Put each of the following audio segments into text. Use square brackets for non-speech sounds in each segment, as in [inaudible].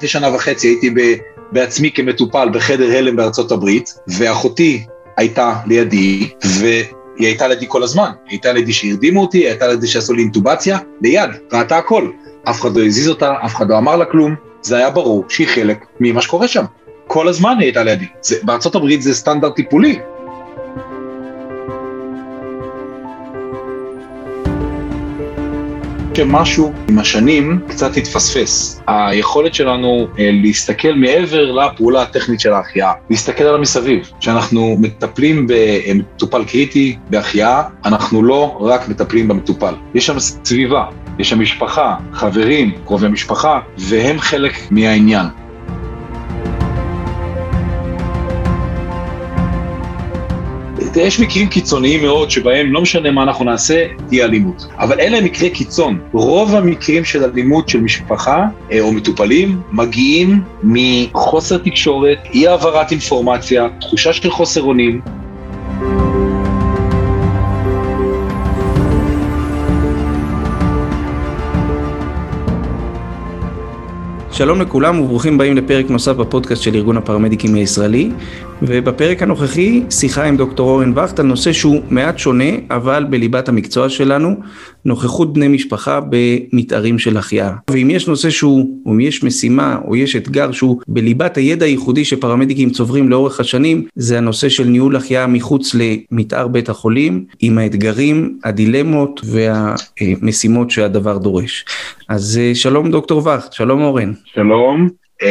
לפני שנה וחצי הייתי ב, בעצמי כמטופל בחדר הלם בארצות הברית, ואחותי הייתה לידי, והיא הייתה לידי כל הזמן. היא הייתה לידי שהרדימו אותי, היא הייתה לידי שעשו לי אינטובציה, ליד, ראתה הכל. אף אחד לא הזיז אותה, אף אחד לא אמר לה כלום, זה היה ברור שהיא חלק ממה שקורה שם. כל הזמן היא הייתה לידי. זה, בארצות הברית זה סטנדרט טיפולי. שמשהו עם השנים קצת התפספס. היכולת שלנו אה, להסתכל מעבר לפעולה הטכנית של ההחייאה, להסתכל על המסביב. כשאנחנו מטפלים במטופל קריטי בהחייאה, אנחנו לא רק מטפלים במטופל. יש שם סביבה, יש שם משפחה, חברים, קרובי משפחה, והם חלק מהעניין. יש מקרים קיצוניים מאוד שבהם לא משנה מה אנחנו נעשה, תהיה אלימות. אבל אלה מקרי קיצון. רוב המקרים של אלימות של משפחה אה, או מטופלים מגיעים מחוסר תקשורת, אי העברת אינפורמציה, תחושה של חוסר אונים, שלום לכולם וברוכים באים לפרק נוסף בפודקאסט של ארגון הפרמדיקים הישראלי. ובפרק הנוכחי שיחה עם דוקטור אורן וכט על נושא שהוא מעט שונה אבל בליבת המקצוע שלנו נוכחות בני משפחה במתארים של החייאה. ואם יש נושא שהוא או אם יש משימה או יש אתגר שהוא בליבת הידע הייחודי שפרמדיקים צוברים לאורך השנים זה הנושא של ניהול החייאה מחוץ למתאר בית החולים עם האתגרים, הדילמות והמשימות שהדבר דורש. אז אה, שלום דוקטור וכט, שלום אורן. שלום. Uh,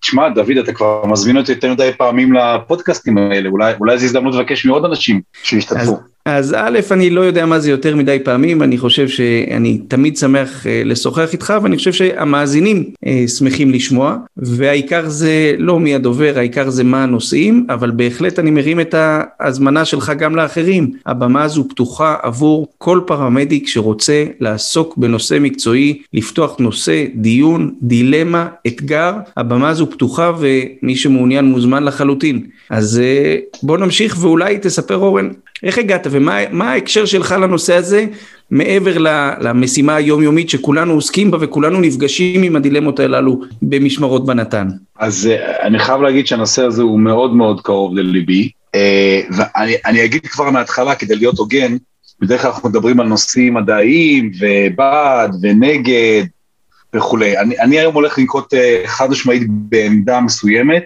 תשמע, דוד, אתה כבר מזמין אותי יותר מדי פעמים לפודקאסטים האלה, אולי, אולי זו הזדמנות לבקש מעוד אנשים שישתתפו. אז, אז א', אני לא יודע מה זה יותר מדי פעמים, אני חושב שאני תמיד שמח אה, לשוחח איתך, ואני חושב שהמאזינים אה, שמחים לשמוע, והעיקר זה לא מי הדובר, העיקר זה מה הנושאים, אבל בהחלט אני מרים את ההזמנה שלך גם לאחרים. הבמה הזו פתוחה עבור כל פרמדיק שרוצה לעסוק בנושא מקצועי, לפתוח נושא, דיון, דילמה, אתגר, הבמה הזו פתוחה ומי שמעוניין מוזמן לחלוטין. אז אה, בוא נמשיך ואולי תספר אורן איך הגעת ומה ההקשר שלך לנושא הזה מעבר למשימה היומיומית שכולנו עוסקים בה וכולנו נפגשים עם הדילמות הללו במשמרות בנתן? אז אה, אני חייב להגיד שהנושא הזה הוא מאוד מאוד קרוב לליבי, אה, ואני אגיד כבר מההתחלה כדי להיות הוגן, בדרך כלל אנחנו מדברים על נושאים מדעיים ובעד ונגד וכולי. אני, אני היום הולך לנקוט אה, חד משמעית בעמדה מסוימת,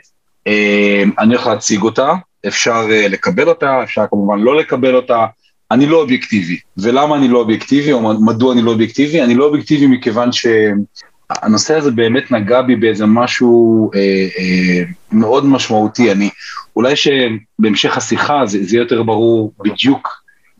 אני הולך להציג אותה, אפשר אה, לקבל אותה, אפשר כמובן לא לקבל אותה. אני לא אובייקטיבי. ולמה אני לא אובייקטיבי, או מדוע אני לא אובייקטיבי? אני לא אובייקטיבי מכיוון שהנושא הזה באמת נגע בי באיזה משהו אה, אה, מאוד משמעותי. אני, אולי שבהמשך השיחה זה, זה יותר ברור בדיוק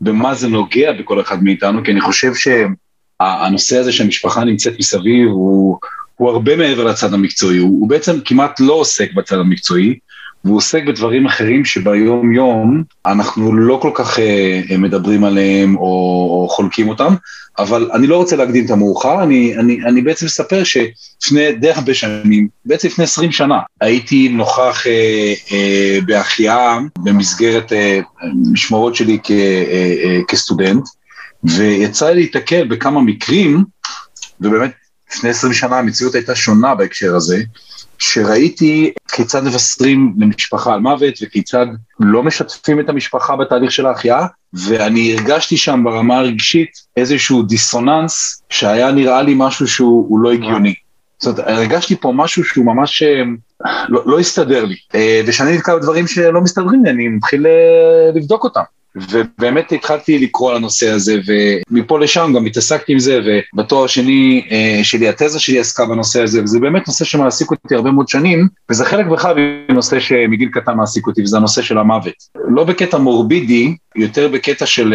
במה זה נוגע בכל אחד מאיתנו, כי אני חושב שהנושא הזה שהמשפחה נמצאת מסביב הוא, הוא הרבה מעבר לצד המקצועי, הוא, הוא בעצם כמעט לא עוסק בצד המקצועי, והוא עוסק בדברים אחרים שביום יום אנחנו לא כל כך uh, מדברים עליהם או, או חולקים אותם, אבל אני לא רוצה להקדים את המאוחר, אני, אני, אני בעצם אספר שלפני די הרבה שנים, בעצם לפני 20 שנה, הייתי נוכח uh, uh, בהחייאה במסגרת uh, משמרות שלי כ, uh, uh, כסטודנט, ויצא לי להתקל בכמה מקרים, ובאמת לפני 20 שנה המציאות הייתה שונה בהקשר הזה, שראיתי כיצד מבשרים למשפחה על מוות וכיצד לא משתפים את המשפחה בתהליך של ההחייאה, ואני הרגשתי שם ברמה הרגשית איזשהו דיסוננס שהיה נראה לי משהו שהוא לא הגיוני. זאת אומרת, הרגשתי פה משהו שהוא ממש אה, לא, לא הסתדר לי. אה, וכשאני נתקע בדברים שלא מסתדרים לי, אני מתחיל אה, לבדוק אותם. ובאמת התחלתי לקרוא על הנושא הזה, ומפה לשם גם התעסקתי עם זה, ובתואר השני אה, שלי, התזה שלי עסקה בנושא הזה, וזה באמת נושא שמעסיק אותי הרבה מאוד שנים, וזה חלק בכלל מנושא שמגיל קטן מעסיק אותי, וזה הנושא של המוות. לא בקטע מורבידי, יותר בקטע של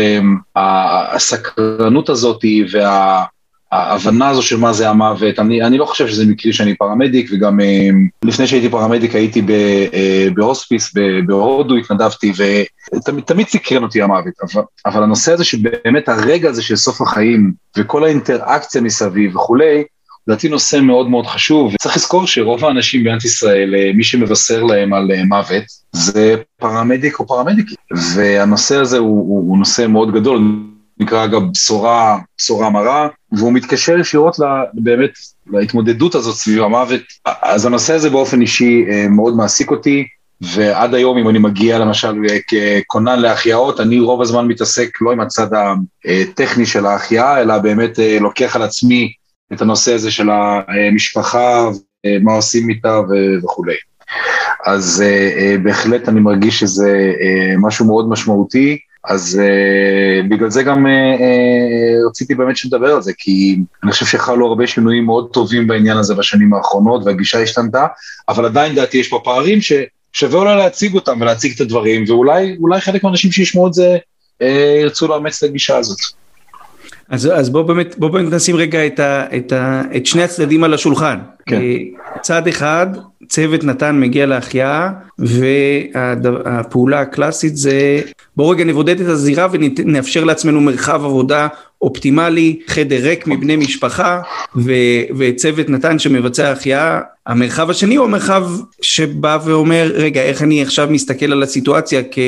אה, הסקרנות הזאת וה... ההבנה הזו של מה זה המוות, אני, אני לא חושב שזה מקרי שאני פרמדיק, וגם אה, לפני שהייתי פרמדיק הייתי ב, אה, בהוספיס בהודו, התנדבתי, ותמיד סקרן אותי המוות, אבל, אבל הנושא הזה שבאמת הרגע הזה של סוף החיים, וכל האינטראקציה מסביב וכולי, לדעתי נושא מאוד מאוד חשוב, וצריך לזכור שרוב האנשים במדינת ישראל, אה, מי שמבשר להם על מוות, זה פרמדיק או פרמדיקי, והנושא הזה הוא, הוא, הוא נושא מאוד גדול. נקרא אגב בשורה, בשורה מרה, והוא מתקשר ישירות באמת להתמודדות הזאת סביב המוות. אז הנושא הזה באופן אישי אה, מאוד מעסיק אותי, ועד היום אם אני מגיע למשל ככונן להחייאות, אני רוב הזמן מתעסק לא עם הצד הטכני של ההחייאה, אלא באמת אה, לוקח על עצמי את הנושא הזה של המשפחה, מה עושים איתה וכולי. אז בהחלט אני מרגיש שזה משהו מאוד משמעותי. אז uh, בגלל זה גם uh, uh, רציתי באמת שנדבר על זה, כי אני חושב שחלו הרבה שינויים מאוד טובים בעניין הזה בשנים האחרונות, והגישה השתנתה, אבל עדיין דעתי יש פה פערים ששווה אולי להציג אותם ולהציג את הדברים, ואולי חלק מהאנשים שישמעו את זה uh, ירצו לאמץ את הגישה הזאת. אז, אז בוא באמת, בוא באמת נשים רגע את, ה, את, ה, את שני הצדדים על השולחן. כן. צד אחד, צוות נתן מגיע להחייאה, והפעולה הקלאסית זה בואו רגע נבודד את הזירה ונאפשר לעצמנו מרחב עבודה אופטימלי, חדר ריק מבני משפחה ו, וצוות נתן שמבצע החייאה. המרחב השני הוא המרחב שבא ואומר, רגע, איך אני עכשיו מסתכל על הסיטואציה כ...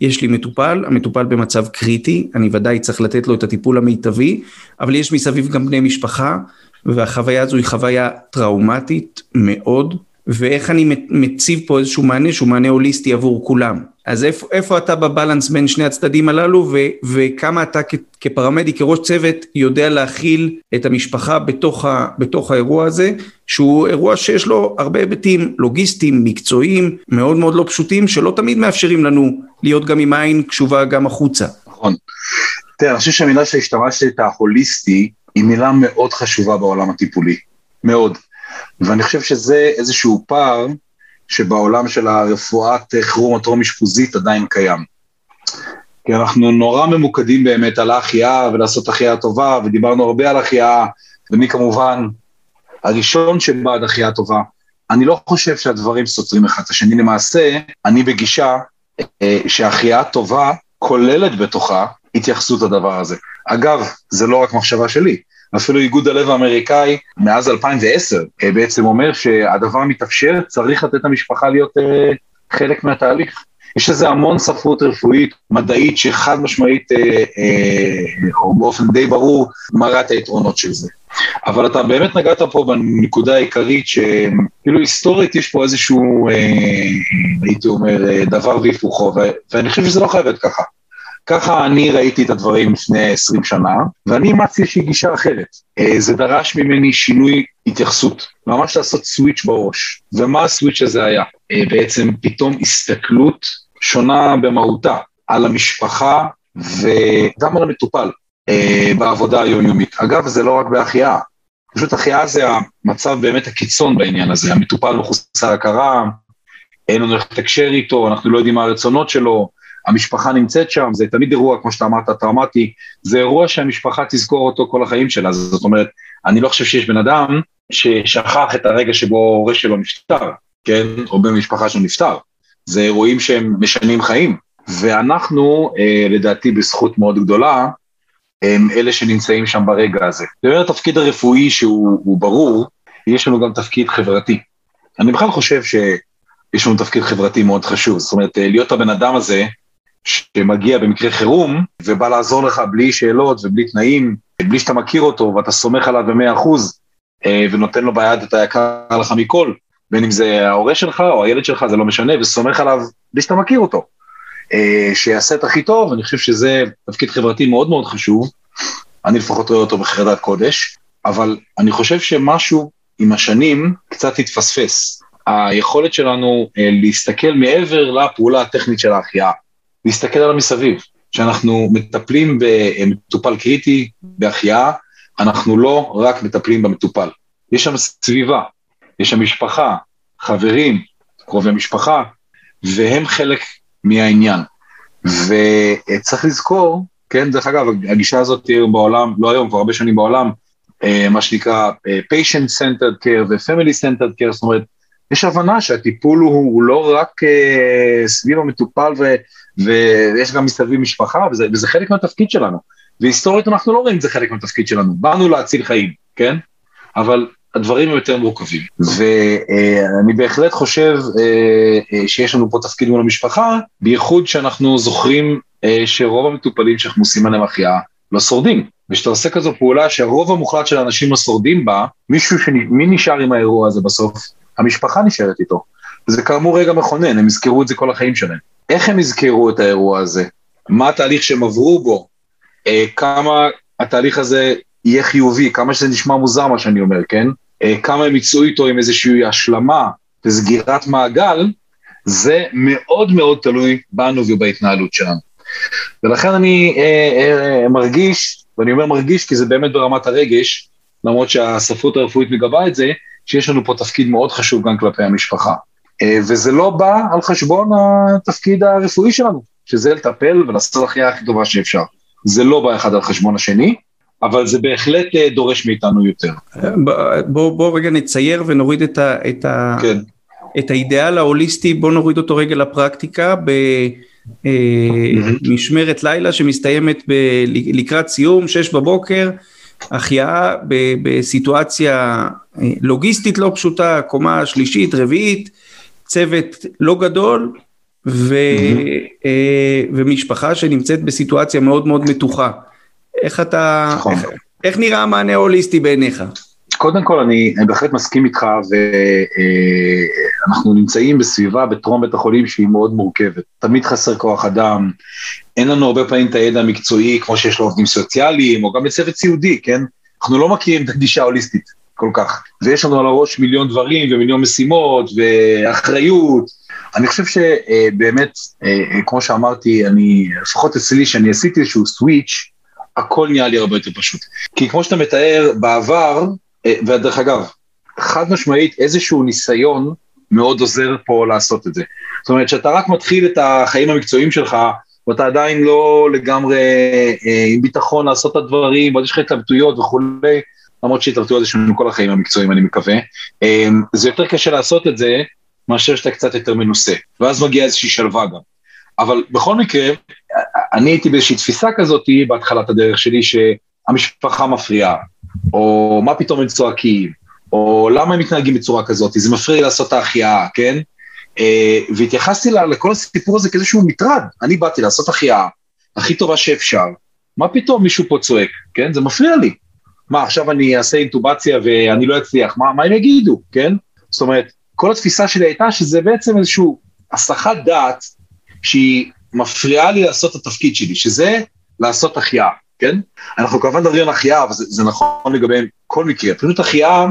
יש לי מטופל, המטופל במצב קריטי, אני ודאי צריך לתת לו את הטיפול המיטבי, אבל יש מסביב גם בני משפחה, והחוויה הזו היא חוויה טראומטית מאוד, ואיך אני מציב פה איזשהו מענה שהוא מענה הוליסטי עבור כולם. אז איפה, איפה אתה בבלנס בין שני הצדדים הללו, ו, וכמה אתה כפרמדיק, כראש צוות, יודע להכיל את המשפחה בתוך, ה, בתוך האירוע הזה, שהוא אירוע שיש לו הרבה היבטים לוגיסטיים, מקצועיים, מאוד מאוד לא פשוטים, שלא תמיד מאפשרים לנו להיות גם עם עין קשובה גם החוצה. נכון. תראה, אני חושב שהמילה שהשתמשת, ההוליסטי, היא מילה מאוד חשובה בעולם הטיפולי. מאוד. ואני חושב שזה איזשהו פער שבעולם של הרפואת חירום הטרום אשפוזית עדיין קיים. כי אנחנו נורא ממוקדים באמת על ההחייאה ולעשות החייאה טובה, ודיברנו הרבה על החייאה, ואני כמובן הראשון שבעד החייאה טובה. אני לא חושב שהדברים סותרים אחד את השני, למעשה, אני בגישה אה, שהחייאה טובה כוללת בתוכה התייחסות לדבר הזה. אגב, זה לא רק מחשבה שלי, אפילו איגוד הלב האמריקאי מאז 2010 אה, בעצם אומר שהדבר מתאפשר, צריך לתת למשפחה להיות אה, חלק מהתהליך. יש לזה המון ספרות רפואית, מדעית, שחד משמעית, אה, או באופן די ברור, מראה את היתרונות של זה. אבל אתה באמת נגעת פה בנקודה העיקרית, שכאילו היסטורית יש פה איזשהו, הייתי אומר, דבר והיפוכו, ואני חושב שזה לא חייב להיות ככה. ככה אני ראיתי את הדברים לפני 20 שנה, ואני אימצתי איזושהי גישה אחרת. אה, זה דרש ממני שינוי התייחסות, ממש לעשות סוויץ' בראש. ומה הסוויץ' הזה היה? אה, בעצם פתאום הסתכלות שונה במהותה על המשפחה וגם על המטופל אה, בעבודה היומיומית. אגב, זה לא רק בהחייאה, פשוט החייאה זה המצב באמת הקיצון בעניין הזה, המטופל מחוסר הכרה, אין לנו איך לתקשר איתו, אנחנו לא יודעים מה הרצונות שלו, המשפחה נמצאת שם, זה תמיד אירוע, כמו שאתה אמרת, טראומטי, זה אירוע שהמשפחה תזכור אותו כל החיים שלה, זאת אומרת, אני לא חושב שיש בן אדם ששכח את הרגע שבו ההורה שלו נפטר, כן, או בן משפחה שלו נפטר, זה אירועים שהם משנים חיים, ואנחנו, אה, לדעתי, בזכות מאוד גדולה, הם אלה שנמצאים שם ברגע הזה. באמת התפקיד הרפואי שהוא ברור, יש לנו גם תפקיד חברתי. אני בכלל חושב שיש לנו תפקיד חברתי מאוד חשוב, זאת אומרת, אה, להיות הבן אדם הזה, שמגיע במקרה חירום ובא לעזור לך בלי שאלות ובלי תנאים, בלי שאתה מכיר אותו ואתה סומך עליו במאה אחוז אה, ונותן לו ביד את היקר לך מכל, בין אם זה ההורה שלך או הילד שלך, זה לא משנה, וסומך עליו בלי שאתה מכיר אותו. אה, שיעשה את הכי טוב, אני חושב שזה תפקיד חברתי מאוד מאוד חשוב, אני לפחות רואה אותו בחרדת קודש, אבל אני חושב שמשהו עם השנים קצת התפספס. היכולת שלנו אה, להסתכל מעבר לפעולה הטכנית של ההחייאה. להסתכל על המסביב. כשאנחנו מטפלים במטופל קריטי, בהחייאה, אנחנו לא רק מטפלים במטופל. יש שם סביבה, יש שם משפחה, חברים, קרובי משפחה, והם חלק מהעניין. וצריך לזכור, כן, דרך אגב, הגישה הזאת היום בעולם, לא היום, כבר הרבה שנים בעולם, אה, מה שנקרא אה, patient-centered care ו-family-centered care, זאת אומרת, יש הבנה שהטיפול הוא, הוא לא רק uh, סביב המטופל ו, ויש גם מסביב משפחה, וזה, וזה חלק מהתפקיד שלנו. והיסטורית אנחנו לא רואים את זה חלק מהתפקיד שלנו, באנו להציל חיים, כן? אבל הדברים הם יותר מורכבים. ואני uh, בהחלט חושב uh, uh, שיש לנו פה תפקיד מול המשפחה, בייחוד שאנחנו זוכרים שרוב המטופלים שאנחנו עושים עליהם החייאה, לשורדים. וכשאתה עושה כזו פעולה שהרוב המוחלט של האנשים לא שורדים בה, מישהו, ש... מי נשאר עם האירוע הזה בסוף? המשפחה נשארת איתו. וזה כאמור רגע מכונן, הם יזכרו את זה כל החיים שלהם. איך הם יזכרו את האירוע הזה? מה התהליך שהם עברו בו? אה, כמה התהליך הזה יהיה חיובי, כמה שזה נשמע מוזר מה שאני אומר, כן? אה, כמה הם יצאו איתו עם איזושהי השלמה וסגירת מעגל, זה מאוד מאוד תלוי בנו ובהתנהלות שלנו. ולכן אני אה, אה, מרגיש, ואני אומר מרגיש כי זה באמת ברמת הרגש, למרות שהספרות הרפואית מגבה את זה, שיש לנו פה תפקיד מאוד חשוב גם כלפי המשפחה. אה, וזה לא בא על חשבון התפקיד הרפואי שלנו, שזה לטפל ולעשות החיה הכי טובה שאפשר. זה לא בא אחד על חשבון השני, אבל זה בהחלט אה, דורש מאיתנו יותר. בוא, בוא רגע נצייר ונוריד את, ה, את, ה, כן. את האידאל ההוליסטי, בוא נוריד אותו רגע לפרקטיקה, במשמרת אה, לילה שמסתיימת ב, לקראת סיום, שש בבוקר, החייאה בסיטואציה לוגיסטית לא פשוטה, קומה שלישית, רביעית, צוות לא גדול, ו, ומשפחה שנמצאת בסיטואציה מאוד מאוד מתוחה. איך אתה, נכון. איך, איך נראה המענה ההוליסטי בעיניך? קודם כל אני, אני בהחלט מסכים איתך ואנחנו נמצאים בסביבה בטרום בית החולים שהיא מאוד מורכבת. תמיד חסר כוח אדם, אין לנו הרבה פעמים את הידע המקצועי כמו שיש לעובדים סוציאליים או גם לצוות סיעודי, כן? אנחנו לא מכירים את הגישה ההוליסטית כל כך. ויש לנו על הראש מיליון דברים ומיליון משימות ואחריות. אני חושב שבאמת, כמו שאמרתי, אני, לפחות אצלי, שאני עשיתי איזשהו סוויץ', הכל נהיה לי הרבה יותר פשוט. כי כמו שאתה מתאר, בעבר, אה, ודרך אגב, חד משמעית איזשהו ניסיון מאוד עוזר פה לעשות את זה. זאת אומרת, שאתה רק מתחיל את החיים המקצועיים שלך, ואתה עדיין לא לגמרי אה, עם ביטחון לעשות את הדברים, ועוד יש לך התלבטויות וכולי, למרות שהתלבטויות יש לנו כל החיים המקצועיים, אני מקווה. אה, זה יותר קשה לעשות את זה, מאשר שאתה קצת יותר מנוסה, ואז מגיעה איזושהי שלווה גם. אבל בכל מקרה, אני הייתי באיזושהי תפיסה כזאת בהתחלת הדרך שלי, שהמשפחה מפריעה, או מה פתאום הם צועקים, או למה הם מתנהגים בצורה כזאת, זה מפריע לי לעשות את ההחייאה, כן? אה, והתייחסתי לכל הסיפור הזה כאיזשהו מטרד. אני באתי לעשות החייאה הכי טובה שאפשר, מה פתאום מישהו פה צועק, כן? זה מפריע לי. מה, עכשיו אני אעשה אינטובציה ואני לא אצליח, מה, מה הם יגידו, כן? זאת אומרת, כל התפיסה שלי הייתה שזה בעצם איזשהו הסחת דעת שהיא מפריעה לי לעשות את התפקיד שלי, שזה לעשות החייאה, כן? אנחנו כמובן מדברים על החייאה, אבל זה, זה נכון לגבי כל מקרה. פשוט החייאה,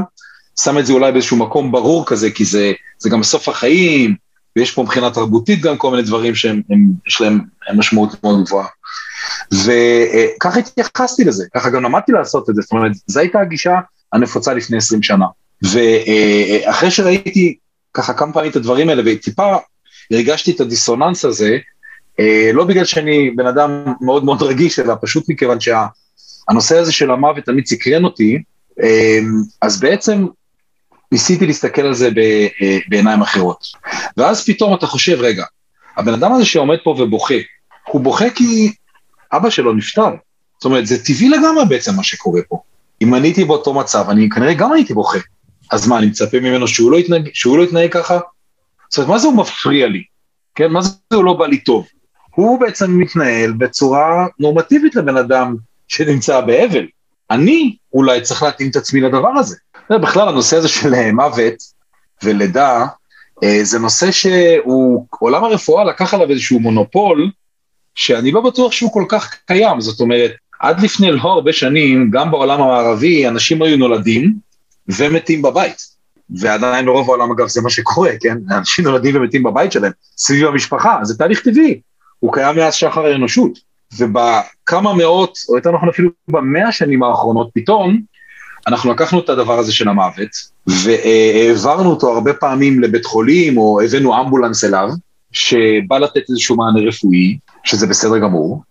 שם את זה אולי באיזשהו מקום ברור כזה, כי זה, זה גם בסוף החיים, ויש פה מבחינה תרבותית גם כל מיני דברים שיש להם משמעות מאוד גבוהה. וככה התייחסתי לזה, ככה גם למדתי לעשות את זה, זאת אומרת, זו הייתה הגישה הנפוצה לפני 20 שנה. ואחרי שראיתי ככה כמה פעמים את הדברים האלה, וטיפה הרגשתי את הדיסוננס הזה, אה, לא בגלל שאני בן אדם מאוד מאוד רגיש, אלא פשוט מכיוון שהנושא הזה של המוות תמיד סקרן אותי, אה, אז בעצם ניסיתי להסתכל על זה אה, בעיניים אחרות. ואז פתאום אתה חושב, רגע, הבן אדם הזה שעומד פה ובוכה, הוא בוכה כי אבא שלו נפטר. זאת אומרת, זה טבעי לגמרי בעצם מה שקורה פה. אם אני הייתי באותו מצב, אני כנראה גם הייתי בוכה. אז מה, אני מצפה ממנו שהוא לא יתנהג, שהוא לא יתנהג ככה? זאת אומרת, מה זה הוא מפריע לי? כן, מה זה הוא לא בא לי טוב? הוא בעצם מתנהל בצורה נורמטיבית לבן אדם שנמצא באבל. אני אולי צריך להתאים את עצמי לדבר הזה. בכלל, הנושא הזה של אה, מוות ולידה, אה, זה נושא שהוא, עולם הרפואה לקח עליו איזשהו מונופול, שאני לא בטוח שהוא כל כך קיים. זאת אומרת, עד לפני לא הרבה שנים, גם בעולם המערבי, אנשים היו נולדים ומתים בבית. ועדיין ברוב העולם, אגב, זה מה שקורה, כן? אנשים נולדים ומתים בבית שלהם, סביב המשפחה, זה תהליך טבעי. הוא קיים מאז שחר האנושות, ובכמה מאות, או יותר נכון אפילו במאה השנים האחרונות, פתאום, אנחנו לקחנו את הדבר הזה של המוות, והעברנו אותו הרבה פעמים לבית חולים, או הבאנו אמבולנס אליו, שבא לתת איזשהו מענה רפואי, שזה בסדר גמור,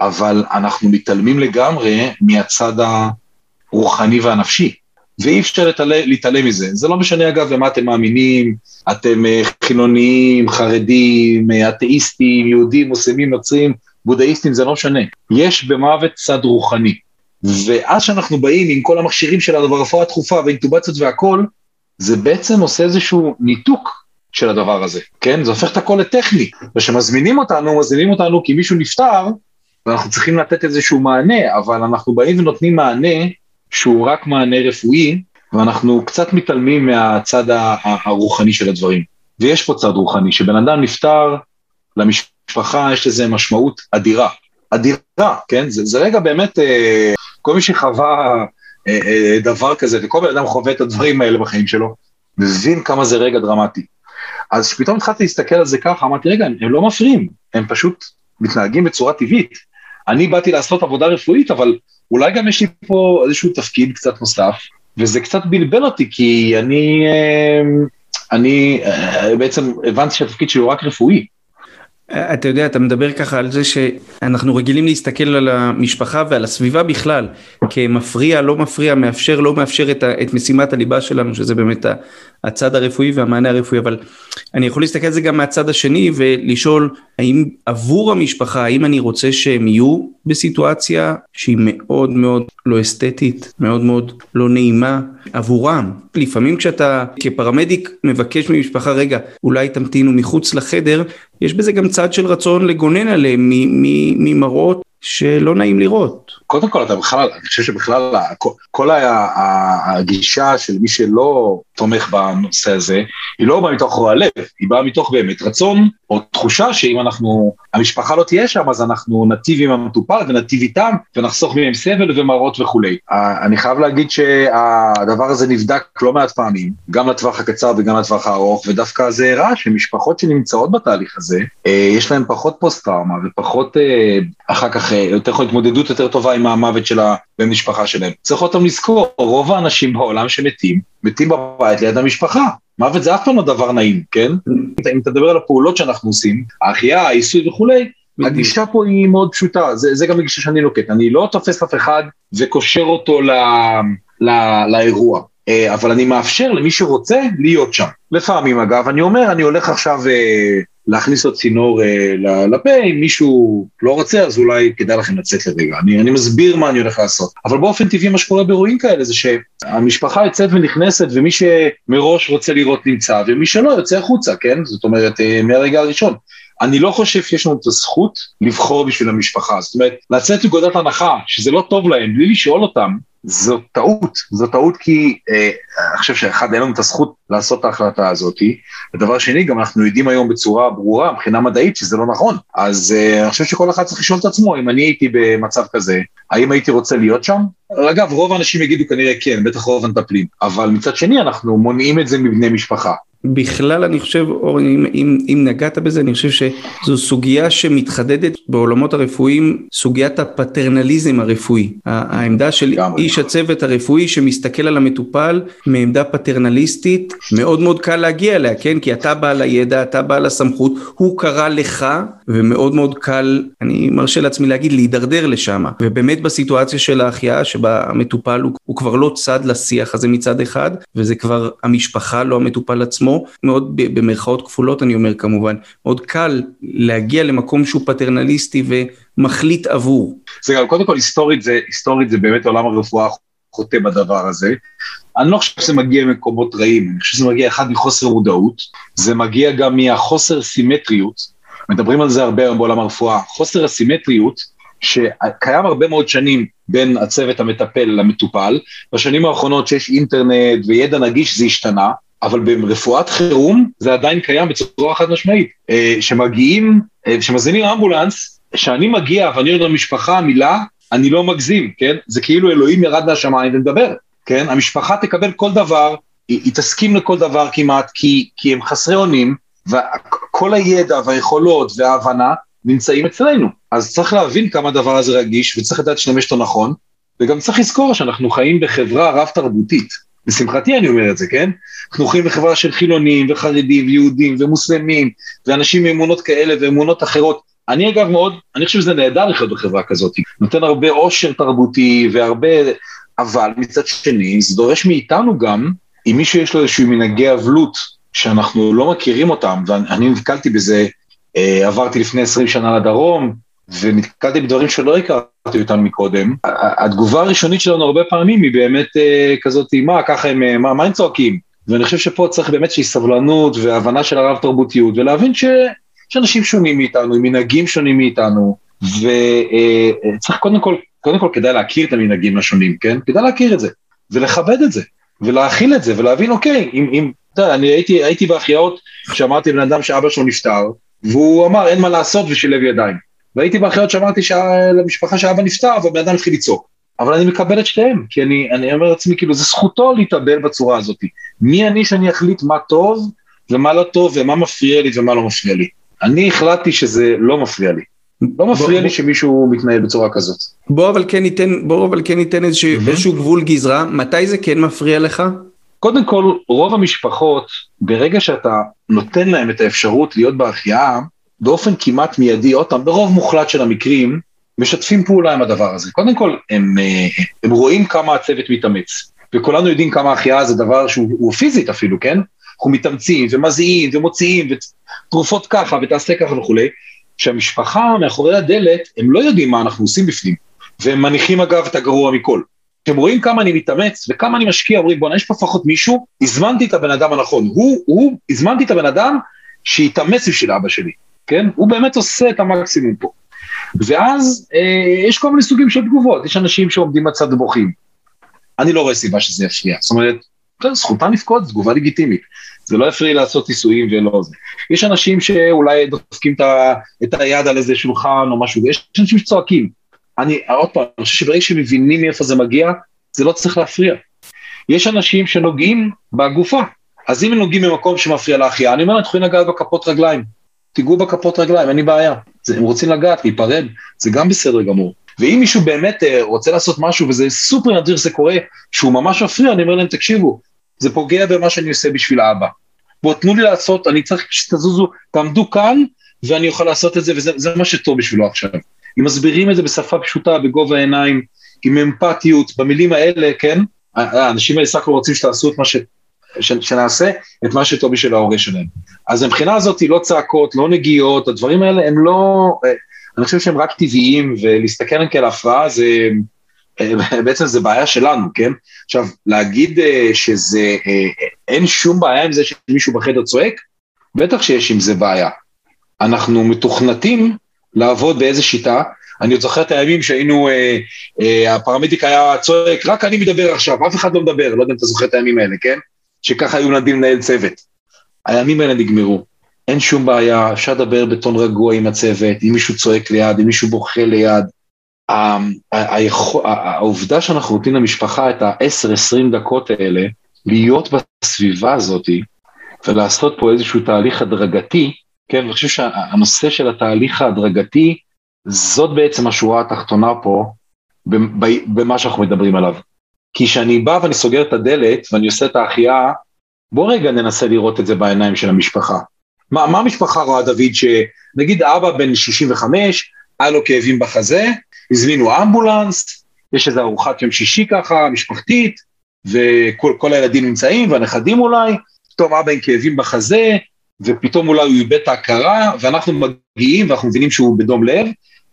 אבל אנחנו מתעלמים לגמרי מהצד הרוחני והנפשי. ואי אפשר להתעלם מזה. זה לא משנה אגב למה אתם מאמינים, אתם אה, חילונים, חרדים, אה, אתאיסטים, יהודים, מוסלמים, נוצרים, בודהיסטים, זה לא משנה. יש במוות צד רוחני. ואז שאנחנו באים עם כל המכשירים שלנו ברפואה דחופה ואינטובציות והכול, זה בעצם עושה איזשהו ניתוק של הדבר הזה, כן? זה הופך את הכל לטכני. וכשמזמינים אותנו, מזמינים אותנו כי מישהו נפטר, ואנחנו צריכים לתת איזשהו מענה, אבל אנחנו באים ונותנים מענה שהוא רק מענה רפואי, ואנחנו קצת מתעלמים מהצד הרוחני של הדברים. ויש פה צד רוחני, שבן אדם נפטר, למשפחה יש לזה משמעות אדירה. אדירה, כן? זה, זה רגע באמת, אה, כל מי שחווה אה, אה, דבר כזה, וכל בן אדם חווה את הדברים האלה בחיים שלו, מבין כמה זה רגע דרמטי. אז כשפתאום התחלתי להסתכל על זה ככה, אמרתי, רגע, הם לא מפריעים, הם פשוט מתנהגים בצורה טבעית. אני באתי לעשות עבודה רפואית, אבל אולי גם יש לי פה איזשהו תפקיד קצת נוסף, וזה קצת בלבל אותי, כי אני, אה, אני אה, בעצם הבנתי שהתפקיד שלי הוא רק רפואי. אתה יודע, אתה מדבר ככה על זה שאנחנו רגילים להסתכל על המשפחה ועל הסביבה בכלל, כמפריע, לא מפריע, מאפשר, לא מאפשר את, ה, את משימת הליבה שלנו, שזה באמת הצד הרפואי והמענה הרפואי, אבל אני יכול להסתכל על זה גם מהצד השני ולשאול, האם עבור המשפחה, האם אני רוצה שהם יהיו בסיטואציה שהיא מאוד מאוד לא אסתטית, מאוד מאוד לא נעימה עבורם. לפעמים כשאתה כפרמדיק מבקש ממשפחה, רגע, אולי תמתינו מחוץ לחדר, יש בזה גם צד של רצון לגונן עליהם ממראות שלא נעים לראות. קודם כל, אתה בכלל, אני חושב שבכלל כל הגישה של מי שלא תומך בנושא הזה, היא לא באה מתוך רוע לב, היא באה מתוך באמת רצון או תחושה שאם אנחנו, המשפחה לא תהיה שם, אז אנחנו נטיב עם המטופל ונטיב איתם ונחסוך מהם סבל ומראות וכולי. אני חייב להגיד שהדבר הזה נבדק לא מעט פעמים, גם לטווח הקצר וגם לטווח הארוך, ודווקא זה הראה שמשפחות שנמצאות בתהליך הזה, אה, יש להן פחות פוסט-טראומה ופחות אה, אחר כך, אה, יותר התמודדות יותר טובה עם המוות של הבן משפחה שלהם. צריך אותם לזכור, רוב האנשים בעולם שמתים, מתים בבית ליד המשפחה. מוות זה אף פעם לא דבר נעים, כן? אם אתה מדבר על הפעולות שאנחנו עושים, ההחייאה, העיסוי וכולי, הגישה פה היא מאוד פשוטה, זה, זה גם הגישה שאני נוקט, אני לא תופס אף אחד וקושר אותו ל, ל, לאירוע, אה, אבל אני מאפשר למי שרוצה להיות שם. לפעמים אגב, אני אומר, אני הולך עכשיו אה, להכניס עוד צינור אה, לפה, אם מישהו לא רוצה אז אולי כדאי לכם לצאת לרגע, אני, אני מסביר מה אני הולך לעשות. אבל באופן טבעי מה שקורה באירועים כאלה זה שהמשפחה יוצאת ונכנסת ומי שמראש רוצה לראות נמצא ומי שלא יוצא החוצה, כן? זאת אומרת, אה, מהרגע הראשון. אני לא חושב שיש לנו את הזכות לבחור בשביל המשפחה, זאת אומרת, לצאת מנקודת הנחה שזה לא טוב להם בלי לשאול אותם, זו טעות, זו טעות כי אה, אני חושב שאחד, אין לנו את הזכות לעשות את ההחלטה הזאת, ודבר שני, גם אנחנו יודעים היום בצורה ברורה, מבחינה מדעית, שזה לא נכון. אז אה, אני חושב שכל אחד צריך לשאול את עצמו, אם אני הייתי במצב כזה, האם הייתי רוצה להיות שם? אגב, רוב האנשים יגידו כנראה כן, בטח רוב המטפלים, אבל מצד שני אנחנו מונעים את זה מבני משפחה. בכלל אני חושב, אורן, אם, אם, אם נגעת בזה, אני חושב שזו סוגיה שמתחדדת בעולמות הרפואיים, סוגיית הפטרנליזם הרפואי. העמדה של איש הצוות הרפואי שמסתכל על המטופל מעמדה פטרנליסטית, מאוד מאוד קל להגיע אליה, כן? כי אתה בעל הידע, אתה בעל הסמכות, הוא קרא לך, ומאוד מאוד קל, אני מרשה לעצמי להגיד, להידרדר לשם. ובאמת בסיטואציה של ההחייאה, שבה המטופל הוא, הוא כבר לא צד לשיח הזה מצד אחד, וזה כבר המשפחה, לא המטופל עצמו. עצמו, מאוד במרכאות כפולות אני אומר כמובן, מאוד קל להגיע למקום שהוא פטרנליסטי ומחליט עבור. זה גם קודם כל היסטורית זה, היסטורית זה באמת עולם הרפואה חוטא בדבר הזה. אני לא חושב שזה מגיע ממקומות רעים, אני חושב שזה מגיע אחד מחוסר מודעות, זה מגיע גם מהחוסר סימטריות, מדברים על זה הרבה היום בעולם הרפואה, חוסר הסימטריות שקיים הרבה מאוד שנים בין הצוות המטפל למטופל, בשנים האחרונות שיש אינטרנט וידע נגיש זה השתנה, אבל ברפואת חירום זה עדיין קיים בצורה חד משמעית. אה, שמגיעים, אה, שמזמינים אמבולנס, כשאני מגיע ואני אומר למשפחה מילה, אני לא מגזים, כן? זה כאילו אלוהים ירד מהשמיים ומדבר, כן? המשפחה תקבל כל דבר, היא, היא תסכים לכל דבר כמעט, כי, כי הם חסרי אונים, וכל הידע והיכולות וההבנה נמצאים אצלנו. אז צריך להבין כמה הדבר הזה רגיש, וצריך לדעת להשתמש אותו נכון, וגם צריך לזכור שאנחנו חיים בחברה רב-תרבותית. לשמחתי אני אומר את זה, כן? אנחנו חיים בחברה של חילונים וחרדים ויהודים ומוסלמים ואנשים מאמונות כאלה ואמונות אחרות. אני אגב מאוד, אני חושב שזה נהדר לחיות בחברה כזאת, נותן הרבה עושר תרבותי והרבה, אבל מצד שני זה דורש מאיתנו גם, אם מישהו יש לו איזשהו מנהגי אבלות שאנחנו לא מכירים אותם, ואני נתקלתי בזה, אה, עברתי לפני 20 שנה לדרום, ונתקלתי בדברים שלא הכרתי אותם מקודם. התגובה הראשונית שלנו הרבה פעמים היא באמת אה, כזאת, מה, ככה הם, אה, מה, מה הם צועקים? ואני חושב שפה צריך באמת שהיא סבלנות והבנה של הרב תרבותיות, ולהבין ש, שאנשים שונים מאיתנו, עם מנהגים שונים מאיתנו, וצריך קודם כל, קודם כל כדאי להכיר את המנהגים השונים, כן? כדאי להכיר את זה, ולכבד את זה, ולהכיל את זה, ולהבין, אוקיי, אם, אם, אתה יודע, אני הייתי, הייתי בהחייאות, שאמרתי לבן אדם שאבא שלו נפטר, והוא אמר, אין מה לעשות, ושילב ידיים. והייתי בהחייאות שאמרתי למשפחה שאבא נפטר, והבן אדם התחיל לצעוק. אבל אני מקבל את שתיהם, כי אני, אני אומר לעצמי, כאילו, זה זכותו להתאבל בצורה הזאת. מי אני שאני אחליט מה טוב ומה לא טוב, ומה מפריע לי ומה לא מפריע לי. אני החלטתי שזה לא מפריע לי. לא מפריע בוא, לי שמישהו מתנהל בצורה כזאת. בוא אבל כן ניתן, בוא אבל כן ניתן איזשהו, mm-hmm. איזשהו גבול גזרה, מתי זה כן מפריע לך? קודם כל, רוב המשפחות, ברגע שאתה נותן להם את האפשרות להיות בהחייאה, באופן כמעט מיידי, עוד פעם, ברוב מוחלט של המקרים, משתפים פעולה עם הדבר הזה. קודם כל, הם, אה, הם רואים כמה הצוות מתאמץ, וכולנו יודעים כמה החייאה זה דבר שהוא פיזית אפילו, כן? אנחנו מתאמצים ומזיעים ומוציאים ותרופות ככה ותעשה ככה וכולי, שהמשפחה מאחורי הדלת, הם לא יודעים מה אנחנו עושים בפנים, והם מניחים אגב את הגרוע מכל. אתם רואים כמה אני מתאמץ וכמה אני משקיע, אומרים בוא'נה יש פה לפחות מישהו, הזמנתי את הבן אדם הנכון, הוא, הוא, הזמנתי את הבן אדם שיתאמץ בשביל אבא שלי, כן? הוא באמת עושה את המקסימום פה. ואז אה, יש כל מיני סוגים של תגובות, יש אנשים שעומדים בצד ובוכים. אני לא רואה סיבה שזה יפריע, זאת אומרת, זכותם לבכות, תגובה לגיטימית. זה לא יפריע לעשות ניסויים ולא זה. יש אנשים שאולי דופקים את היד על איזה שולחן או משהו, יש אנשים שצועקים. אני, עוד פעם, אני חושב שברגע שמבינים מאיפה זה מגיע, זה לא צריך להפריע. יש אנשים שנוגעים בגופה, אז אם הם נוגעים במקום שמפריע להחייאה, אני אומר, הם יכולים לגעת בכפות רגליים. תיגעו בכפות רגליים, אין לי בעיה. זה, הם רוצים לגעת, להיפרד, זה גם בסדר גמור. ואם מישהו באמת אה, רוצה לעשות משהו, וזה סופר נדיר שזה קורה, שהוא ממש מפריע, אני אומר להם, תקשיבו, זה פוגע במה שאני עושה בשביל האבא. בואו תנו לי לעשות, אני צריך שתזוזו, תעמדו כאן, ואני אוכל לעשות את זה, וזה מה שטוב בשבילו עכשיו. אם מסבירים את זה בשפה פשוטה, בגובה העיניים, עם אמפתיות, במילים האלה, כן? האנשים האלה סך הכל רוצים שתעשו את מה ש... שנעשה, את מה שטוב בשביל ההורה שלהם. אז מבחינה הזאת, לא צעקות, לא נגיעות, הדברים האלה הם לא... אני חושב שהם רק טבעיים, ולהסתכל עליהם כעל הפרעה זה... [laughs] בעצם זה בעיה שלנו, כן? עכשיו, להגיד אה, שזה, אה, אין שום בעיה עם זה שמישהו בחדר צועק, בטח שיש עם זה בעיה. אנחנו מתוכנתים לעבוד באיזה שיטה, אני עוד זוכר את הימים שהיינו, אה, אה, הפרמדיק היה צועק, רק אני מדבר עכשיו, אף אחד לא מדבר, לא יודע אם אתה זוכר את הימים האלה, כן? שככה היו נדים לנהל צוות. הימים האלה נגמרו, אין שום בעיה, אפשר לדבר בטון רגוע עם הצוות, אם מישהו צועק ליד, אם מישהו בוכה ליד, העובדה שאנחנו נותנים למשפחה את ה-10-20 דקות האלה, להיות בסביבה הזאת ולעשות פה איזשהו תהליך הדרגתי, כן, אני חושב שהנושא של התהליך ההדרגתי, זאת בעצם השורה התחתונה פה במה שאנחנו מדברים עליו. כי כשאני בא ואני סוגר את הדלת ואני עושה את ההחייאה, בוא רגע ננסה לראות את זה בעיניים של המשפחה. מה, מה המשפחה רואה, דוד, שנגיד אבא בן 65, היה לו כאבים בחזה, הזמינו אמבולנס, יש איזו ארוחת יום שישי ככה, משפחתית, וכל הילדים נמצאים, והנכדים אולי, פתאום אבא עם כאבים בחזה, ופתאום אולי הוא איבד את ההכרה, ואנחנו מגיעים ואנחנו מבינים שהוא בדום לב,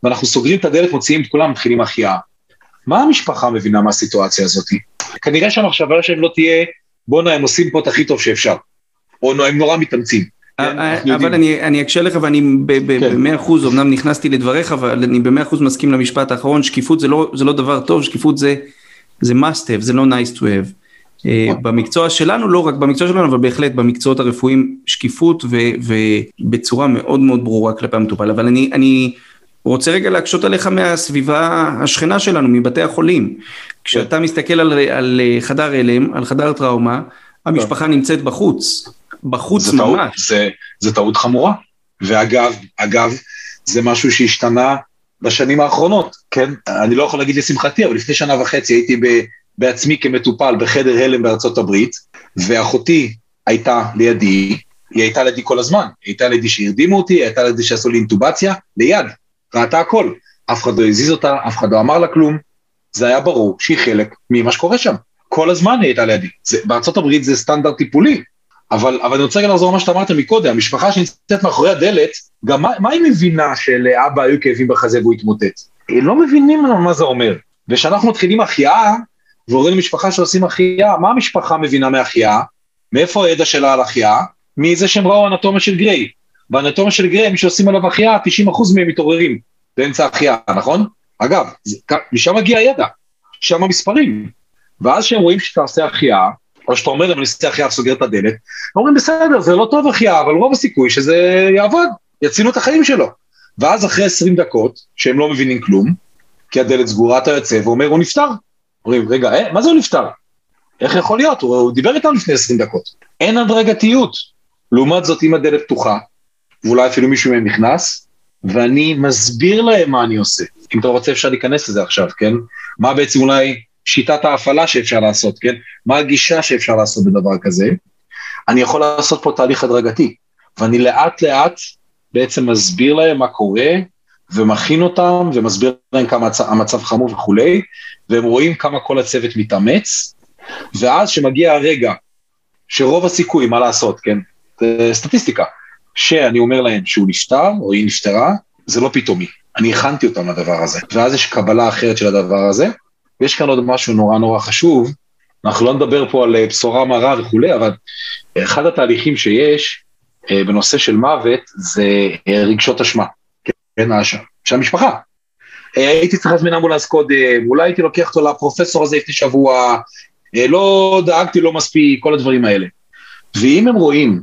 ואנחנו סוגרים את הדלת, מוציאים את כולם, מתחילים החייאה. מה המשפחה מבינה מהסיטואציה הזאת? כנראה שהמחשבה שלהם לא תהיה, בואנה, הם עושים פה את הכי טוב שאפשר, או הם נורא מתאמצים. כן, אה, אבל אני, אני אקשה לך ואני כן. במאה אחוז, אמנם נכנסתי לדבריך, אבל אני במאה אחוז מסכים למשפט האחרון, שקיפות זה לא, זה לא דבר טוב, שקיפות זה, זה must have, זה לא nice to have. אה, נכון. במקצוע שלנו, לא רק במקצוע שלנו, אבל בהחלט במקצועות הרפואיים, שקיפות ובצורה מאוד מאוד ברורה כלפי המטופל. אבל אני, אני רוצה רגע להקשות עליך מהסביבה השכנה שלנו, מבתי החולים. כשאתה כן. מסתכל על, על חדר הלם, על חדר טראומה, המשפחה נמצאת בחוץ. בחוץ זה ממש. טעות, זה, זה טעות חמורה. ואגב, אגב, זה משהו שהשתנה בשנים האחרונות, כן? אני לא יכול להגיד לשמחתי, אבל לפני שנה וחצי הייתי ב, בעצמי כמטופל בחדר הלם בארצות הברית, ואחותי הייתה לידי, היא הייתה לידי כל הזמן, היא הייתה לידי שהרדימו אותי, היא הייתה לידי שעשו לי אינטובציה, ליד, ראתה הכל. אף אחד לא הזיז אותה, אף אחד לא אמר לה כלום, זה היה ברור שהיא חלק ממה שקורה שם. כל הזמן היא הייתה לידי. בארצות הברית זה סטנדרט טיפולי, אבל, אבל אני רוצה גם לחזור למה שאתה אמרת מקודם, המשפחה שנמצאת מאחורי הדלת, גם מה, מה היא מבינה שלאבא היו כאבים בחזה והוא התמוטט? הם לא מבינים מה זה אומר. וכשאנחנו מתחילים החייאה, ועוברים למשפחה שעושים החייאה, מה המשפחה מבינה מהחייאה? מאיפה הידע שלה על החייאה? מזה שהם ראו אנטומיה של גריי. באנטומיה של מי שעושים עליו החייאה, 90% מהם מתעוררים. באמצע החייאה, נכון? אגב, משם מגיע הידע, שם המספרים. ואז כשהם רואים שאתה עושה החייאה, או שאתה אומר להם, אני עושה החייאה וסוגר את הדלת, אומרים, בסדר, זה לא טוב החייאה, אבל רוב הסיכוי שזה יעבוד, יצילו את החיים שלו. ואז אחרי 20 דקות, שהם לא מבינים כלום, כי הדלת סגורה, אתה יוצא ואומר, הוא נפטר. אומרים, רגע, אה, מה זה הוא נפטר? איך יכול להיות? הוא, הוא דיבר איתנו לפני 20 דקות. אין הדרגתיות. לעומת זאת, אם הדלת פתוחה, ואולי אפילו מישהו מהם נכנס, ואני מסביר להם מה אני עושה. אם אתה רוצה אפשר להיכנס לזה עכשיו, כן? מה בעצם אולי שיטת ההפעלה שאפשר לעשות, כן? מה הגישה שאפשר לעשות בדבר כזה? אני יכול לעשות פה תהליך הדרגתי, ואני לאט לאט בעצם מסביר להם מה קורה, ומכין אותם, ומסביר להם כמה המצב חמור וכולי, והם רואים כמה כל הצוות מתאמץ, ואז שמגיע הרגע שרוב הסיכוי, מה לעשות, כן? סטטיסטיקה, שאני אומר להם שהוא נפטר, או היא נפטרה, זה לא פתאומי. אני הכנתי אותם לדבר הזה. ואז יש קבלה אחרת של הדבר הזה, ויש כאן עוד משהו נורא נורא חשוב, אנחנו לא נדבר פה על אה, בשורה מרה וכולי, אבל אחד התהליכים שיש אה, בנושא של מוות זה אה, רגשות אשמה, כן, האשם, של המשפחה. הייתי צריך להזמין אמבולנס קודם, אולי הייתי לוקח אותו לפרופסור הזה לפני שבוע, לא דאגתי לו מספיק, כל הדברים האלה. ואם הם רואים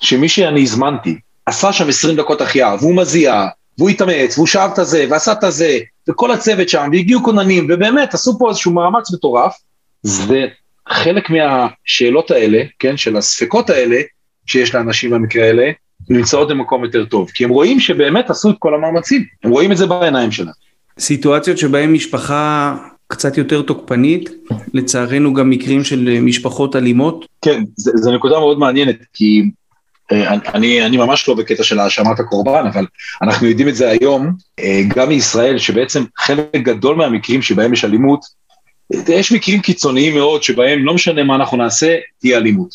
שמי שאני הזמנתי עשה שם 20 דקות החייאה, והוא מזיע, והוא התאמץ, והוא שאב את הזה, ועשה את הזה, וכל הצוות שם, והגיעו כוננים, ובאמת עשו פה איזשהו מאמץ מטורף, זה חלק מהשאלות האלה, כן, של הספקות האלה, שיש לאנשים במקרה האלה, נמצאות במקום יותר טוב, כי הם רואים שבאמת עשו את כל המאמצים, הם רואים את זה בעיניים שלהם. סיטואציות שבהן משפחה קצת יותר תוקפנית, לצערנו גם מקרים של משפחות אלימות. כן, זו נקודה מאוד מעניינת, כי אני, אני ממש לא בקטע של האשמת הקורבן, אבל אנחנו יודעים את זה היום, אה, גם מישראל, שבעצם חלק גדול מהמקרים שבהם יש אלימות, יש מקרים קיצוניים מאוד שבהם לא משנה מה אנחנו נעשה, תהיה אלימות.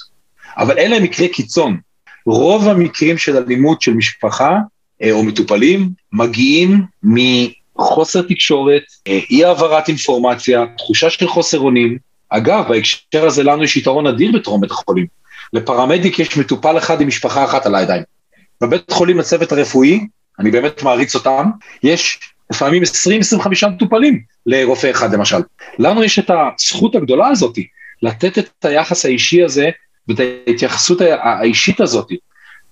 אבל אלה מקרי קיצון. רוב המקרים של אלימות של משפחה אה, או מטופלים מגיעים מחוסר תקשורת, אי העברת אינפורמציה, תחושה של חוסר אונים. אגב, בהקשר הזה לנו יש יתרון אדיר בתרום בית החולים. לפרמדיק יש מטופל אחד עם משפחה אחת על הידיים. בבית חולים לצוות הרפואי, אני באמת מעריץ אותם, יש לפעמים 20-25 מטופלים לרופא אחד למשל. לנו יש את הזכות הגדולה הזאת, לתת את היחס האישי הזה ואת ההתייחסות האישית הזאת.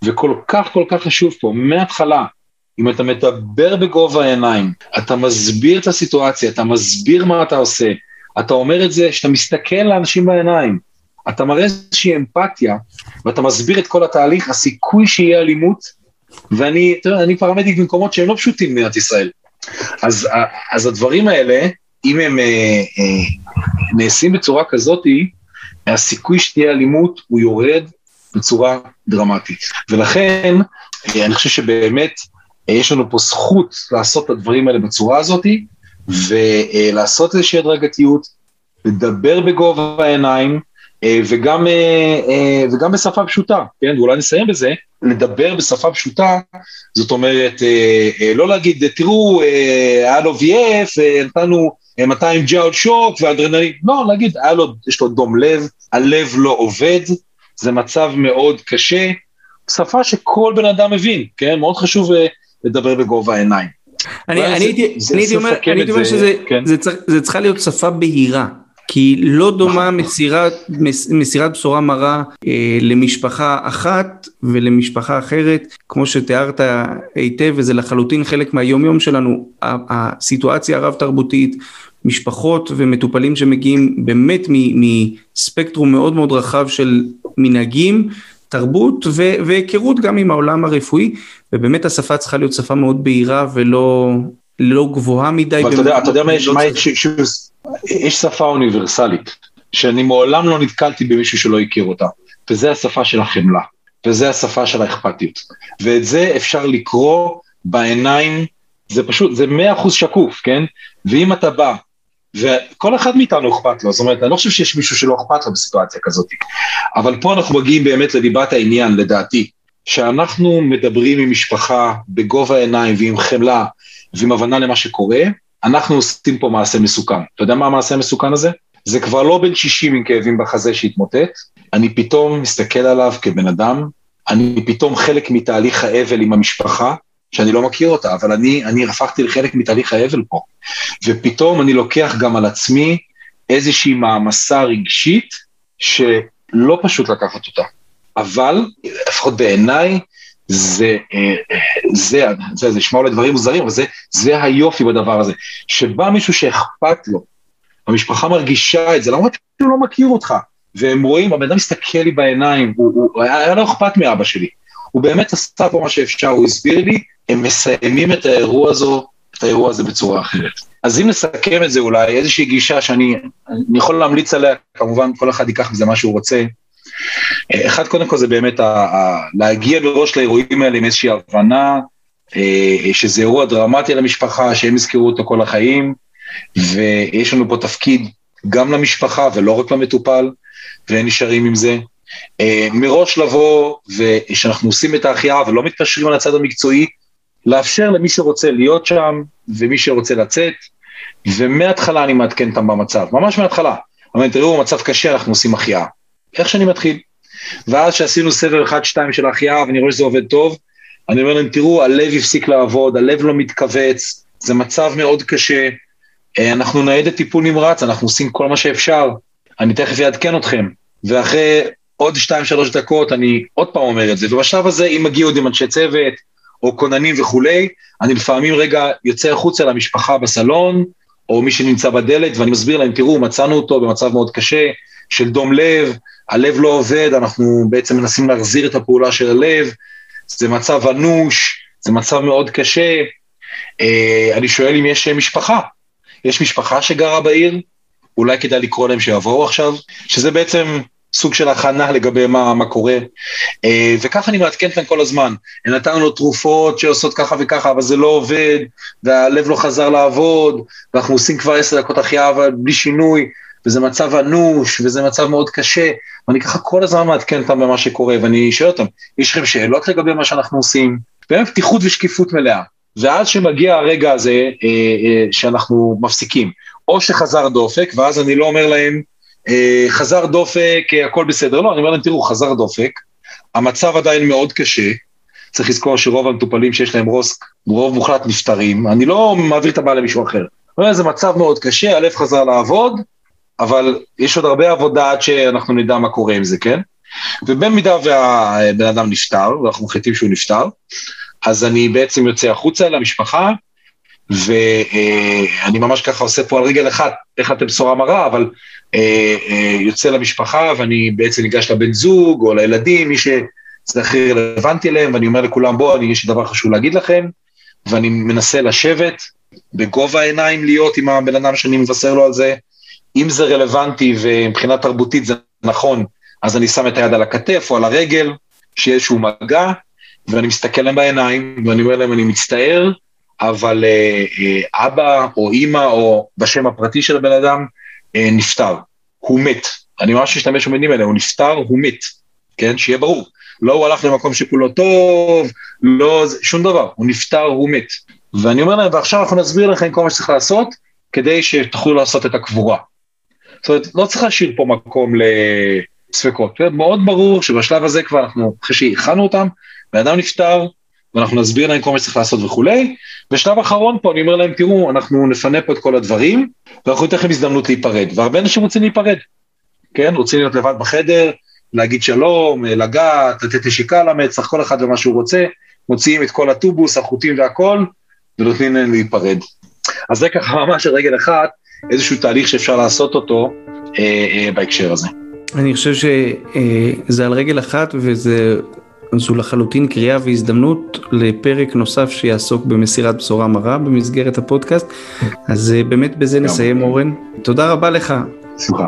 וכל כך כל כך חשוב פה, מההתחלה, אם אתה מדבר בגובה העיניים, אתה מסביר את הסיטואציה, אתה מסביר מה אתה עושה, אתה אומר את זה, שאתה מסתכל לאנשים בעיניים, אתה מראה איזושהי אמפתיה, ואתה מסביר את כל התהליך, הסיכוי שיהיה אלימות, ואני, אתה יודע, אני פרמדיק במקומות שהם לא פשוטים במדינת ישראל. אז, אז הדברים האלה, אם הם אה, אה, נעשים בצורה כזאת, הסיכוי שתהיה אלימות הוא יורד בצורה דרמטית. ולכן, אה, אני חושב שבאמת אה, יש לנו פה זכות לעשות את הדברים האלה בצורה הזאת, ולעשות איזושהי הדרגתיות, לדבר בגובה העיניים, אה, וגם, אה, אה, וגם בשפה פשוטה, כן? ואולי נסיים בזה, לדבר בשפה פשוטה, זאת אומרת, לא להגיד, תראו, היה לו VF, נתנו 200 ג'אול שוק ואדרנלין, לא, להגיד, היה לו, יש לו דום לב, הלב לא עובד, זה מצב מאוד קשה, שפה שכל בן אדם מבין, כן? מאוד חשוב לדבר בגובה העיניים. אני הייתי אומר שזה כן? צריכה להיות שפה בהירה. כי לא דומה מסירת, מסירת בשורה מרה אה, למשפחה אחת ולמשפחה אחרת, כמו שתיארת היטב, וזה לחלוטין חלק מהיום יום שלנו, הסיטואציה הרב תרבותית, משפחות ומטופלים שמגיעים באמת מספקטרום מאוד מאוד רחב של מנהגים, תרבות והיכרות גם עם העולם הרפואי, ובאמת השפה צריכה להיות שפה מאוד בהירה ולא לא גבוהה מדי. אבל אתה יודע מה יש, לא יש שפה אוניברסלית, שאני מעולם לא נתקלתי במישהו שלא הכיר אותה, וזה השפה של החמלה, וזה השפה של האכפתיות, ואת זה אפשר לקרוא בעיניים, זה פשוט, זה מאה אחוז שקוף, כן? ואם אתה בא, וכל אחד מאיתנו אכפת לו, זאת אומרת, אני לא חושב שיש מישהו שלא אכפת לו בסיטואציה כזאת, אבל פה אנחנו מגיעים באמת לליבת העניין, לדעתי, שאנחנו מדברים עם משפחה בגובה העיניים ועם חמלה ועם הבנה למה שקורה, אנחנו עושים פה מעשה מסוכן. אתה יודע מה המעשה המסוכן הזה? זה כבר לא בן 60 עם כאבים בחזה שהתמוטט, אני פתאום מסתכל עליו כבן אדם, אני פתאום חלק מתהליך האבל עם המשפחה, שאני לא מכיר אותה, אבל אני, אני הפכתי לחלק מתהליך האבל פה. ופתאום אני לוקח גם על עצמי איזושהי מעמסה רגשית שלא פשוט לקחת אותה. אבל, לפחות בעיניי, זה, אה, זה, זה, זה נשמע אולי דברים מוזרים, אבל זה, זה היופי בדבר הזה. שבא מישהו שאכפת לו, המשפחה מרגישה את זה, למרות שהוא לא מכיר אותך, והם רואים, הבן אדם מסתכל לי בעיניים, הוא, הוא, היה, היה לא אכפת מאבא שלי. הוא באמת עשה פה מה שאפשר, הוא הסביר לי, הם מסיימים את האירוע הזו, את האירוע הזה בצורה אחרת. אז אם נסכם את זה אולי, איזושהי גישה שאני יכול להמליץ עליה, כמובן כל אחד ייקח מזה מה שהוא רוצה. אחד, קודם כל זה באמת ה, ה, להגיע מראש לאירועים האלה עם איזושהי הבנה, אה, שזה אירוע דרמטי למשפחה, שהם יזכרו אותו כל החיים, ויש לנו פה תפקיד גם למשפחה ולא רק למטופל, והם נשארים עם זה. אה, מראש לבוא, ושאנחנו עושים את ההחייאה ולא מתקשרים על הצד המקצועי, לאפשר למי שרוצה להיות שם, ומי שרוצה לצאת, ומההתחלה אני מעדכן אותם במצב, ממש מההתחלה. אבל תראו, מצב קשה, אנחנו עושים החייאה. איך שאני מתחיל. ואז שעשינו סבב 1-2 של החייאה, ואני רואה שזה עובד טוב, אני אומר להם, תראו, הלב הפסיק לעבוד, הלב לא מתכווץ, זה מצב מאוד קשה, אה, אנחנו ניידת טיפול נמרץ, אנחנו עושים כל מה שאפשר, אני תכף אעדכן אתכם. ואחרי עוד 2-3 דקות אני עוד פעם אומר את זה, ובשלב הזה, אם מגיעו עוד עם אנשי צוות, או כוננים וכולי, אני לפעמים רגע יוצא החוצה למשפחה בסלון, או מי שנמצא בדלת, ואני מסביר להם, תראו, מצאנו אותו במצב מאוד קשה, של דום לב, הלב לא עובד, אנחנו בעצם מנסים להחזיר את הפעולה של הלב, זה מצב אנוש, זה מצב מאוד קשה. אה, אני שואל אם יש משפחה, יש משפחה שגרה בעיר, אולי כדאי לקרוא להם שיבואו עכשיו, שזה בעצם סוג של הכנה לגבי מה, מה קורה. אה, וככה אני מעדכן אותם כל הזמן. נתנו לו תרופות שעושות ככה וככה, אבל זה לא עובד, והלב לא חזר לעבוד, ואנחנו עושים כבר עשר דקות החייאה אבל בלי שינוי, וזה מצב אנוש, וזה מצב מאוד קשה, ואני ככה כל הזמן מעדכן אותם במה שקורה, ואני שואל אותם, יש לכם שאלות לגבי מה שאנחנו עושים? באמת פתיחות ושקיפות מלאה. ואז שמגיע הרגע הזה אה, אה, שאנחנו מפסיקים, או שחזר דופק, ואז אני לא אומר להם, אה, חזר דופק, אה, הכל בסדר, לא, אני אומר להם, תראו, חזר דופק, המצב עדיין מאוד קשה, צריך לזכור שרוב המטופלים שיש להם רוסק, רוב מוחלט נפטרים, אני לא מעביר את הבעיה למישהו אחר. זה מצב מאוד קשה, הלב חזר לעבוד, אבל יש עוד הרבה עבודה עד שאנחנו נדע מה קורה עם זה, כן? ובמידה והבן אדם נפטר, ואנחנו מחליטים שהוא נפטר, אז אני בעצם יוצא החוצה למשפחה, ואני ממש ככה עושה פה על רגל אחת, איך אתם בשורה מרה, אבל אה, אה, יוצא למשפחה ואני בעצם ניגש לבן זוג או לילדים, מי שזה הכי רלוונטי אליהם, ואני אומר לכולם, בואו, יש לי דבר חשוב להגיד לכם, ואני מנסה לשבת, בגובה העיניים להיות עם הבן אדם שאני מבשר לו על זה, אם זה רלוונטי ומבחינה תרבותית זה נכון, אז אני שם את היד על הכתף או על הרגל, שיהיה איזשהו מגע, ואני מסתכל להם בעיניים, ואני אומר להם, אני מצטער, אבל אה, אה, אבא או אימא או בשם הפרטי של הבן אדם אה, נפטר, הוא מת. אני ממש משתמש במילים האלה, הוא נפטר, הוא מת, כן? שיהיה ברור. לא הוא הלך למקום שכולו טוב, לא, שום דבר, הוא נפטר, הוא מת. ואני אומר להם, ועכשיו אנחנו נסביר לכם כל מה שצריך לעשות, כדי שתוכלו לעשות את הקבורה. זאת אומרת, לא צריך להשאיר פה מקום לספקות. מאוד ברור שבשלב הזה כבר אנחנו, אחרי שהכנו אותם, בן אדם נפטר, ואנחנו נסביר להם כל מה שצריך לעשות וכולי. בשלב אחרון פה אני אומר להם, תראו, אנחנו נפנה פה את כל הדברים, ואנחנו ניתן לכם הזדמנות להיפרד. והרבה אנשים רוצים להיפרד, כן? רוצים להיות לבד בחדר, להגיד שלום, לגעת, לתת נשיקה למצח, כל אחד ומה שהוא רוצה, מוציאים את כל הטובוס, החוטים והכל, ונותנים להם להיפרד. אז זה ככה ממש על רגל אחת, איזשהו תהליך שאפשר לעשות אותו אה, אה, בהקשר הזה. אני חושב שזה על רגל אחת וזה זו לחלוטין קריאה והזדמנות לפרק נוסף שיעסוק במסירת בשורה מרה במסגרת הפודקאסט. אז אה, באמת בזה נסיים אורן. תודה רבה לך. שמחה.